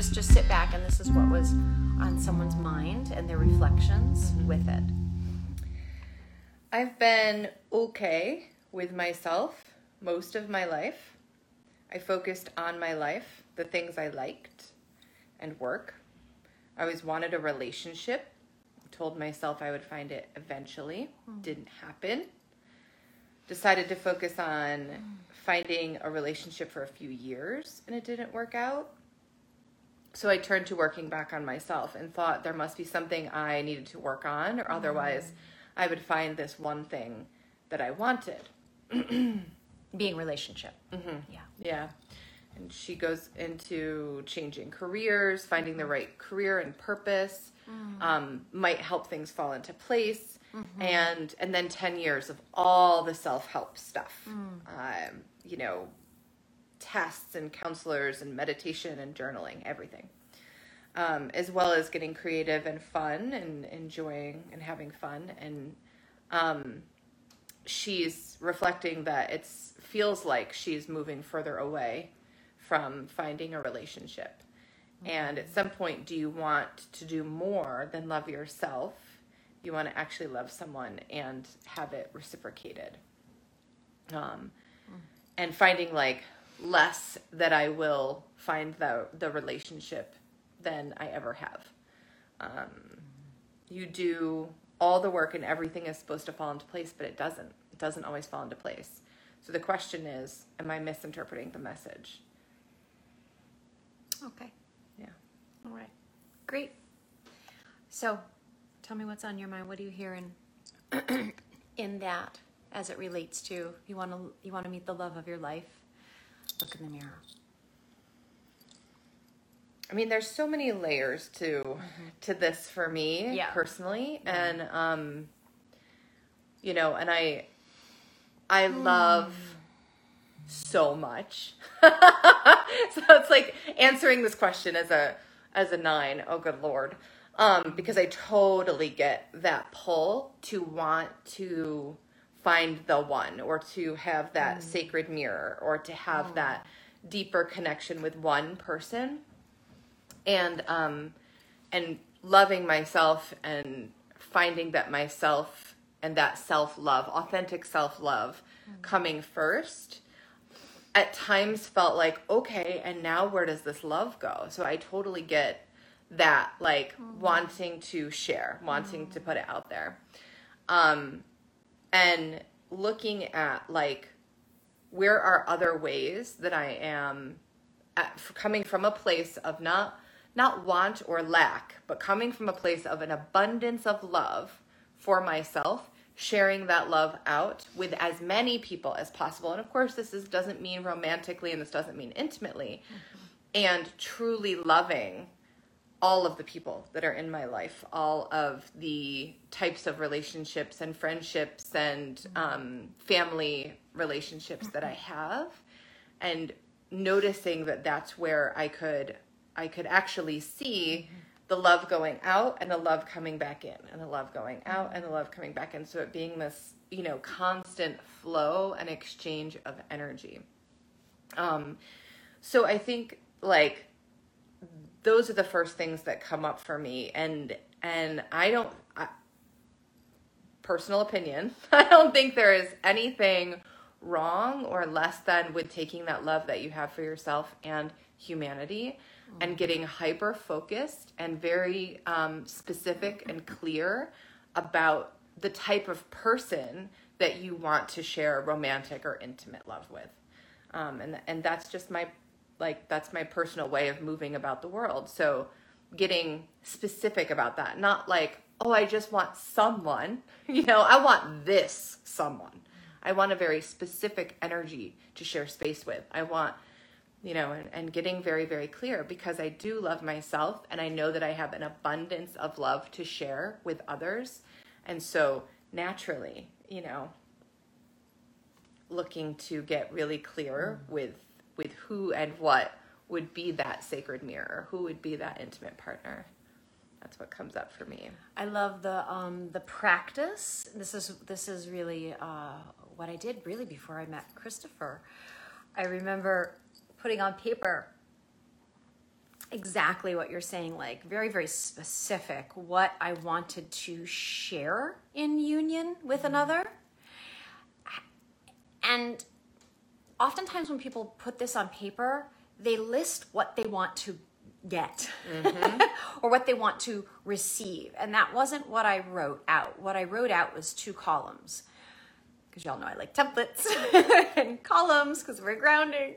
just just sit back and this is what was on someone's mind and their reflections with it. I've been okay with myself most of my life. I focused on my life, the things I liked, and work. I always wanted a relationship. Told myself I would find it eventually. Hmm. Didn't happen. Decided to focus on finding a relationship for a few years and it didn't work out. So I turned to working back on myself and thought there must be something I needed to work on or otherwise I would find this one thing that I wanted. Being relationship. Mm-hmm. Yeah. Yeah. And she goes into changing careers, finding the right career and purpose, um, might help things fall into place. And and then ten years of all the self help stuff, um, you know, tests and counselors and meditation and journaling, everything, um, as well as getting creative and fun and enjoying and having fun. And um, she's reflecting that it feels like she's moving further away from finding a relationship. And at some point, do you want to do more than love yourself? You want to actually love someone and have it reciprocated. Um, and finding like less that I will find the the relationship than I ever have. Um, you do all the work and everything is supposed to fall into place, but it doesn't. It doesn't always fall into place. So the question is, am I misinterpreting the message? Okay. Yeah. All right. Great. So, tell me what's on your mind. What do you hear in in that as it relates to you want to you want to meet the love of your life? Look in the mirror. I mean, there's so many layers to to this for me Yeah. personally, and um, you know, and I I love so much. so it's like answering this question as a as a nine. Oh, good lord, um, because I totally get that pull to want to find the one, or to have that mm. sacred mirror, or to have mm. that deeper connection with one person. And um and loving myself and finding that myself and that self-love authentic self-love mm. coming first at times felt like okay and now where does this love go? So i totally get that like wanting to share wanting to put it out there. Um and looking at like where are other ways that i am at, coming from a place of not not want or lack but coming from a place of an abundance of love for myself sharing that love out with as many people as possible. And of course this is, doesn't mean romantically and this doesn't mean intimately. Mm-hmm. And truly loving all of the people that are in my life, all of the types of relationships and friendships and um, family relationships that I have, and noticing that that's where I could I could actually see the love going out and the love coming back in, and the love going out and the love coming back in. So it being this you know constant flow and exchange of energy. Um, so I think like those are the first things that come up for me. And and i don't I, personal opinion i don't think there is anything wrong or less than with taking that love that you have for yourself and humanity and getting hyper focused and very um, specific and clear about the type of person that you want to share romantic or intimate love with. Um, and and that's just my like that's my personal way of moving about the world. So getting specific about that not like oh i just want someone you know i want this someone. I want a very specific energy to share space with. I want you know and, and getting very very clear because i do love myself and i know that i have an abundance of love to share with others. And so naturally you know looking to get really clear mm. with with who and what would be that sacred mirror who would be that intimate partner that's what comes up for me I love the um, the practice. This is this is really uh, what I did really before I met Christopher. I remember putting on paper exactly what you're saying, like very, very specific what I wanted to share in union with another. And oftentimes when people put this on paper, they list what they want to get or what they want to receive. And that wasn't what I wrote out. What I wrote out was two columns. Because y'all know I like templates and columns because we're grounding.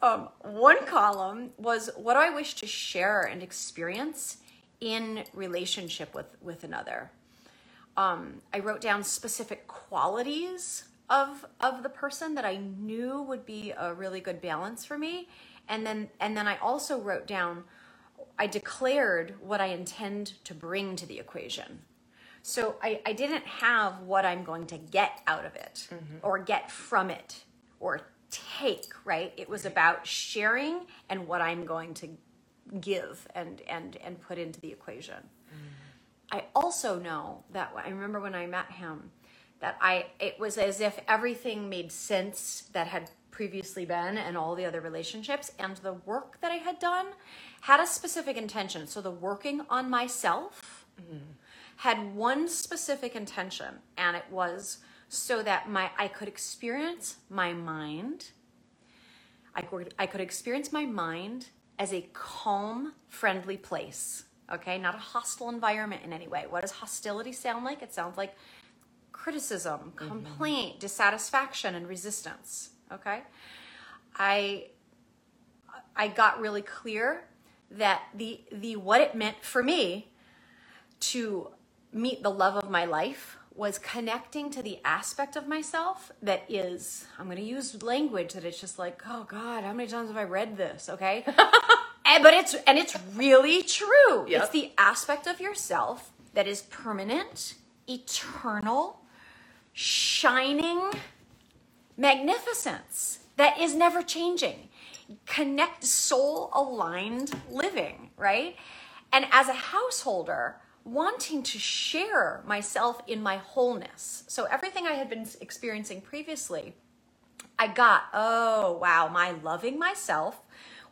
Um, one column was what do I wish to share and experience in relationship with, with another. Um, I wrote down specific qualities of of the person that I knew would be a really good balance for me, and then and then I also wrote down. I declared what I intend to bring to the equation. So I, I didn't have what I'm going to get out of it mm-hmm. or get from it or take, right? It was about sharing and what I'm going to give and and and put into the equation. Mm-hmm. I also know that I remember when I met him that I it was as if everything made sense that had previously been and all the other relationships and the work that I had done had a specific intention. So the working on myself mm-hmm. had one specific intention and it was so that my I could experience my mind I could, I could experience my mind as a calm, friendly place. Okay, not a hostile environment in any way. What does hostility sound like? It sounds like criticism, mm-hmm. complaint, dissatisfaction, and resistance. Okay, I I got really clear that the the what it meant for me to meet the love of my life was connecting to the aspect of myself that is i'm going to use language that it's just like oh god how many times have i read this okay and, eh, but it's and it's really true Yep. it's the aspect of yourself that is permanent eternal shining magnificence that is never changing. Connect soul aligned living, right? And as a householder, wanting to share myself in my wholeness. So everything I had been experiencing previously, I got, oh, wow, my loving myself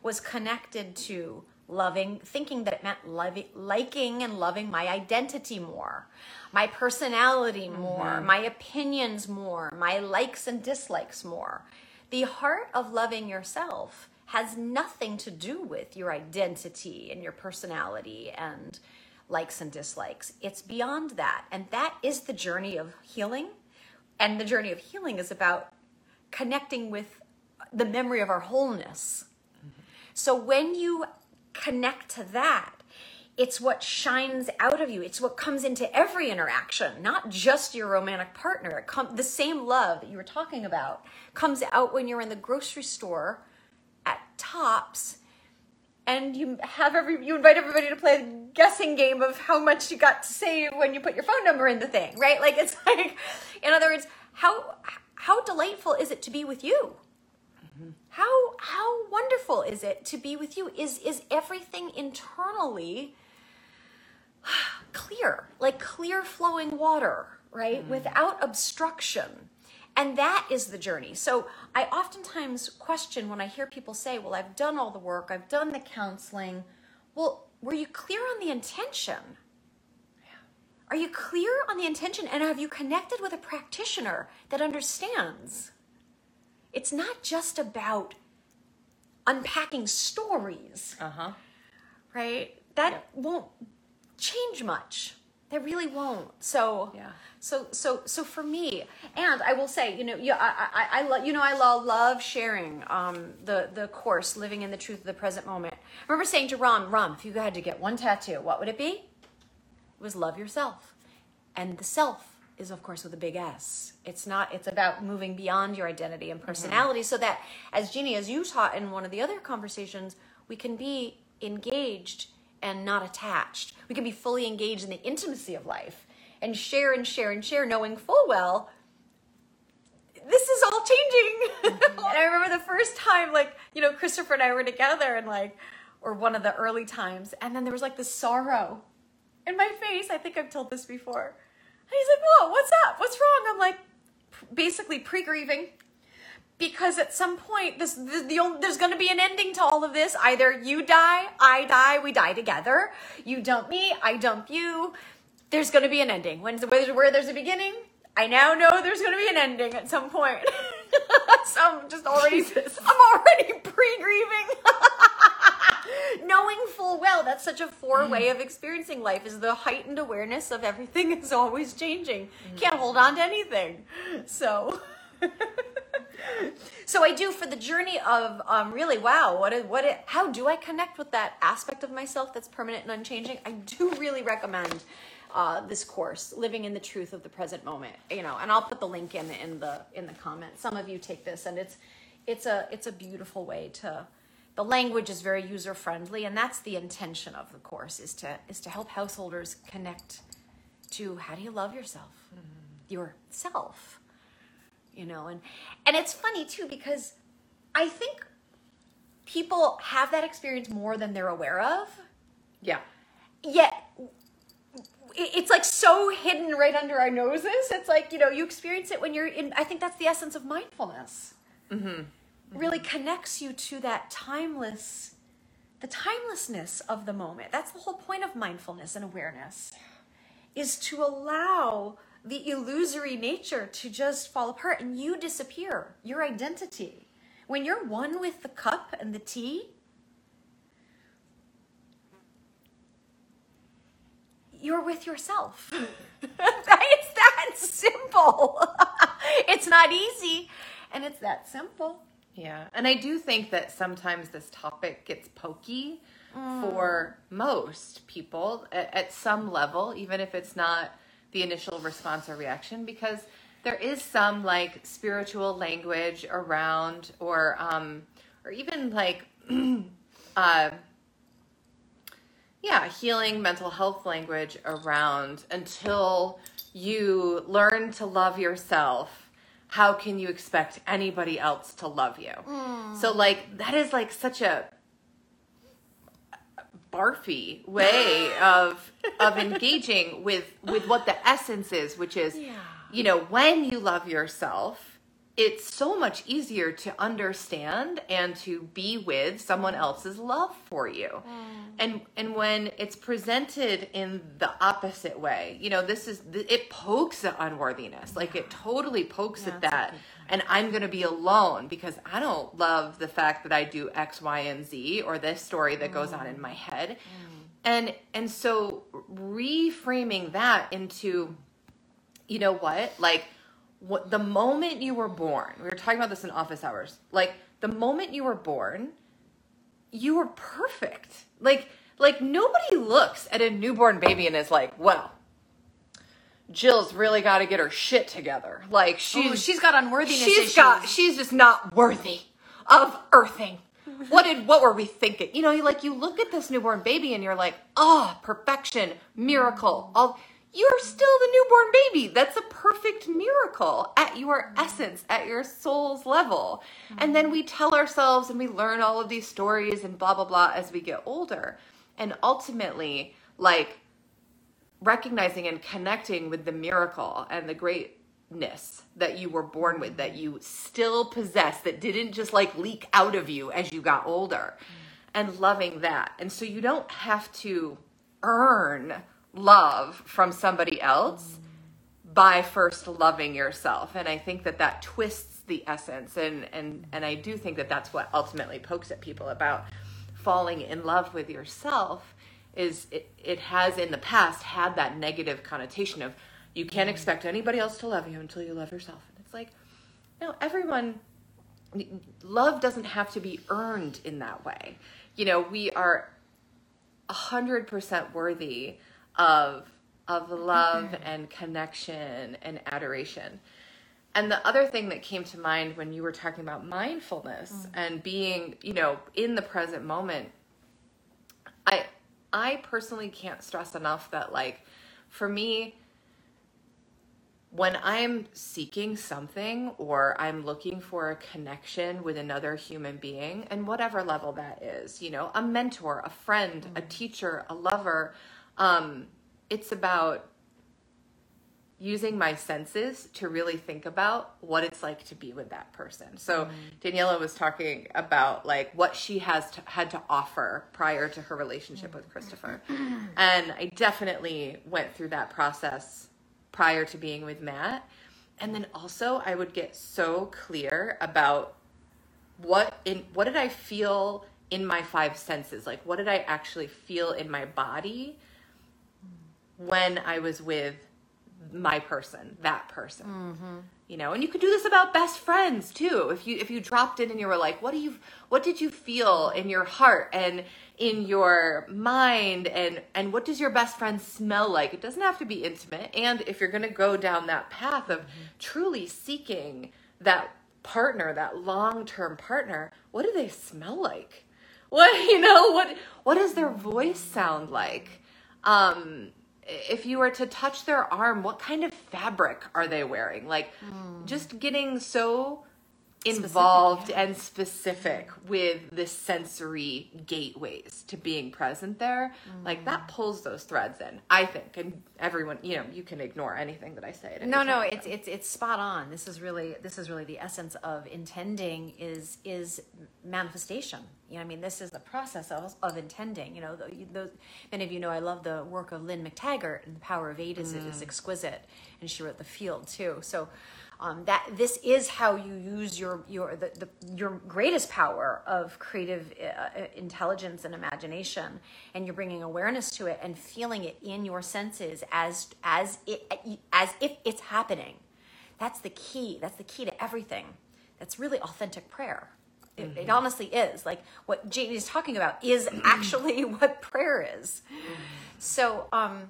was connected to loving, thinking that it meant loving, liking and loving my identity more, my personality more, mm-hmm. my opinions more, my likes and dislikes more. The heart of loving yourself has nothing to do with your identity and your personality and likes and dislikes. It's beyond that. And that is the journey of healing. And the journey of healing is about connecting with the memory of our wholeness. Mm-hmm. So when you connect to that, it's what shines out of you. It's what comes into every interaction, not just your romantic partner. Com- the same love that you were talking about comes out when you're in the grocery store at Tops and you have every you invite everybody to play a guessing game of how much you got to save when you put your phone number in the thing, right? Like it's like in other words, how how delightful is it to be with you? How how wonderful is it to be with you? Is is everything internally clear, like clear flowing water, right? Without obstruction. And that is the journey. So I oftentimes question when I hear people say, Well, I've done all the work, I've done the counseling. Well, were you clear on the intention? Are you clear on the intention and have you connected with a practitioner that understands? It's not just about unpacking stories Uh huh. right? That Yep. won't change much. That really won't. So Yeah. So so so for me, and I will say, you know, yeah, I I, I love you know I love love sharing um the the course living in the truth of the present moment. I remember saying to Ram, Ram, if you had to get one tattoo, what would it be? It was love yourself, and the self is of course with a big S. It's not. It's about moving beyond your identity and personality, so that as Jeannie, as you taught in one of the other conversations, we can be engaged and not attached. We can be fully engaged in the intimacy of life and share and share and share, knowing full well this is all changing. Mm-hmm. and I remember the first time, like, you know, Christopher and I were together and like, or one of the early times, and then there was like this sorrow in my face. I think I've told this before. And he's like, Whoa, what's up? What's wrong? I'm like, basically pre grieving. Because at some point this the, the only, there's going to be an ending to all of this. Either you die i die we die together. You dump me i dump you. There's going to be an ending. When where, where there's a beginning i now know there's going to be an ending at some point. So i'm just already i'm already pre-grieving. Knowing full well that's such a four way of experiencing life is the heightened awareness of everything is always changing. Can't hold on to anything. So so I do for the journey of um, really wow what is, what it, how do I connect with that aspect of myself that's permanent and unchanging? I do really recommend uh, this course, Living in the Truth of the Present Moment. You know, and I'll put the link in in the in the comments. Some of you take this, and it's it's a it's a beautiful way to. The language is very user friendly, and that's the intention of the course is to is to help householders connect to how do you love yourself, mm-hmm. yourself you know and and it's funny too because i think people have that experience more than they're aware of. Yeah. Yet it's like so hidden right under our noses. It's like you know you experience it when you're in i think that's the essence of mindfulness. Mm-hmm. Mm-hmm. really connects you to that timeless the timelessness of the moment. That's the whole point of mindfulness and awareness is to allow the illusory nature to just fall apart and you disappear, your identity. When you're one with the cup and the tea, you're with yourself. it's that simple. it's not easy, and it's that simple. Yeah. And I do think that sometimes this topic gets pokey mm. for most people at, at some level, even if it's not the initial response or reaction because there is some like spiritual language around or um or even like uh yeah healing mental health language around until you learn to love yourself how can you expect anybody else to love you mm. so like that is like such a barfy way of of engaging with with what the essence is, which is yeah. you know, when you love yourself, it's so much easier to understand and to be with someone else's love for you. Mm. And and when it's presented in the opposite way, you know, this is it pokes at unworthiness. Like it totally pokes yeah, at that and I'm going to be alone because I don't love the fact that I do X, Y, and Z or this story that goes on in my head. Mm. And and so reframing that into you know what? Like what the moment you were born. We were talking about this in office hours. Like the moment you were born, you were perfect. Like like nobody looks at a newborn baby and is like, "Well, Jill's really got to get her shit together. Like oh, she's oh, she's got unworthiness She's issues. got she's just not worthy of earthing. what did what were we thinking? You know, you like you look at this newborn baby and you're like, "Oh, perfection, miracle." All you're still the newborn baby. That's a perfect miracle at your essence, at your soul's level. And then we tell ourselves and we learn all of these stories and blah blah blah as we get older. And ultimately, like recognizing and connecting with the miracle and the greatness that you were born with that you still possess that didn't just like leak out of you as you got older and loving that. And so you don't have to earn love from somebody else by first loving yourself. And i think that that twists the essence. And and and i do think that that's what ultimately pokes at people about falling in love with yourself is it, it has in the past had that negative connotation of you can't expect anybody else to love you until you love yourself. And it's like, no, everyone, love doesn't have to be earned in that way. You know, we are a hundred percent worthy of of love and connection and adoration. And the other thing that came to mind when you were talking about mindfulness mm. and being, you know, in the present moment, I I personally can't stress enough that, like, for me, when I'm seeking something or I'm looking for a connection with another human being, and whatever level that is, you know, a mentor, a friend, mm-hmm. a teacher, a lover, um, it's about using my senses to really think about what it's like to be with that person. So mm-hmm. Daniela was talking about like what she has to, had to offer prior to her relationship with Christopher. Mm-hmm. And I definitely went through that process prior to being with Matt. And then also I would get so clear about what in what did I feel in my five senses? Like what did I actually feel in my body mm-hmm. when I was with my person, that person. You know, and you could do this about best friends too. If you if you dropped in and you were like, what do you what did you feel in your heart and in your mind and and what does your best friend smell like? It doesn't have to be intimate. And if you're going to go down that path of truly seeking that partner, that long-term partner, what do they smell like? What, you know, what what does their voice sound like? Um if you were to touch their arm, what kind of fabric are they wearing? Like, hmm. just getting so involved and specific with the sensory gateways to being present there, like that hmm. pulls those threads in. I think, and everyone, you know, you can ignore anything that I say. No, no, it's it's it's spot on. This is really this is really the essence of intending is is manifestation. You know, I mean, this is the process of, of intending. You know, those many of you know I love the work of Lynne McTaggart and the Power of Eight is is exquisite, and she wrote The Field too. So. Um, that this is how you use your your the, the your greatest power of creative uh, intelligence and imagination, and you're bringing awareness to it and feeling it in your senses as as it as if it's happening. That's the key. That's the key to everything. That's really authentic prayer. It, it honestly is. Like what Jeannie is talking about is actually what prayer is. So um,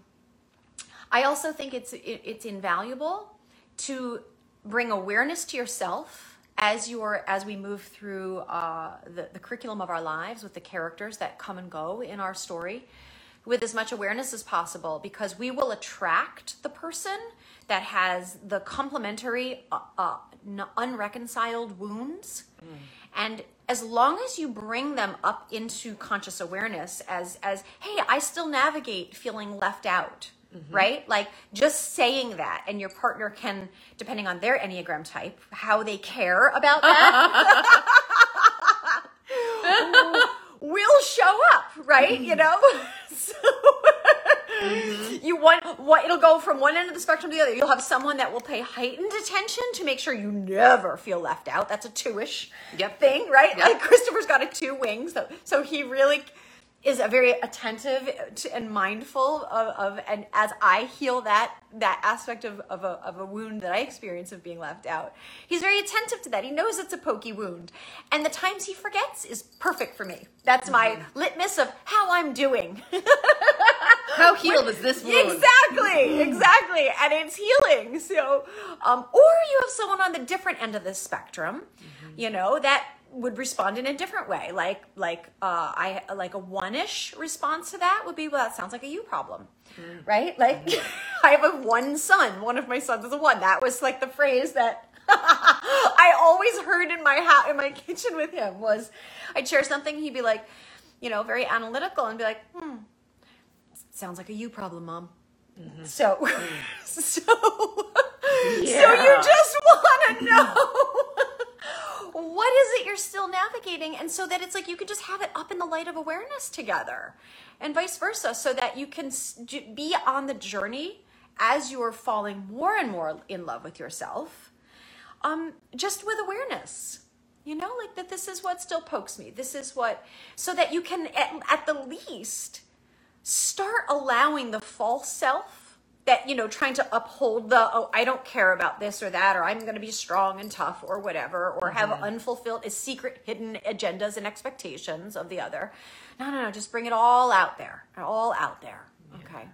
I also think it's it, it's invaluable to bring awareness to yourself as you're as we move through uh, the, the curriculum of our lives with the characters that come and go in our story with as much awareness as possible because we will attract the person that has the complementary uh, uh, unreconciled wounds and as long as you bring them up into conscious awareness as as hey i still navigate feeling left out mm-hmm. right? Like just saying that and your partner can depending on their enneagram type how they care about that will show up right? You know? So Mm-hmm. you want what it'll go from one end of the spectrum to the other. You'll have someone that will pay heightened attention to make sure you never feel left out. That's a two-ish Yep. thing right? Yep. like christopher's got a two wings so so he really is a very attentive to, and mindful of, of and as i heal that that aspect of, of, a, of a wound that i experience of being left out he's very attentive to that. He knows it's a pokey wound. And the times he forgets is perfect for me. That's my mm-hmm. litmus of how i'm doing How healed is this wound? Exactly, exactly. And it's healing. So, um, or you have someone on the different end of the spectrum, you know, that would respond in a different way. Like, like, uh, I, like a one-ish response to that would be, well, that sounds like a you problem. Right? Like, I have a one son. One of my sons is a one. That was like the phrase that I always heard in my house, in my kitchen with him was I'd share something. He'd be like, you know, very analytical and be like, hmm, sounds like a you problem, mom. So, so, so you just want to know what is it you're still navigating, and so that it's like you can just have it up in the light of awareness together, and vice versa, so that you can be on the journey as you are falling more and more in love with yourself, um, just with awareness. You know, like that. This is what still pokes me. This is what, so that you can at, at the least start allowing the false self that you know trying to uphold the oh i don't care about this or that or i'm going to be strong and tough or whatever or have mm-hmm. unfulfilled is secret hidden agendas and expectations of the other. No no no just bring it all out there all out there okay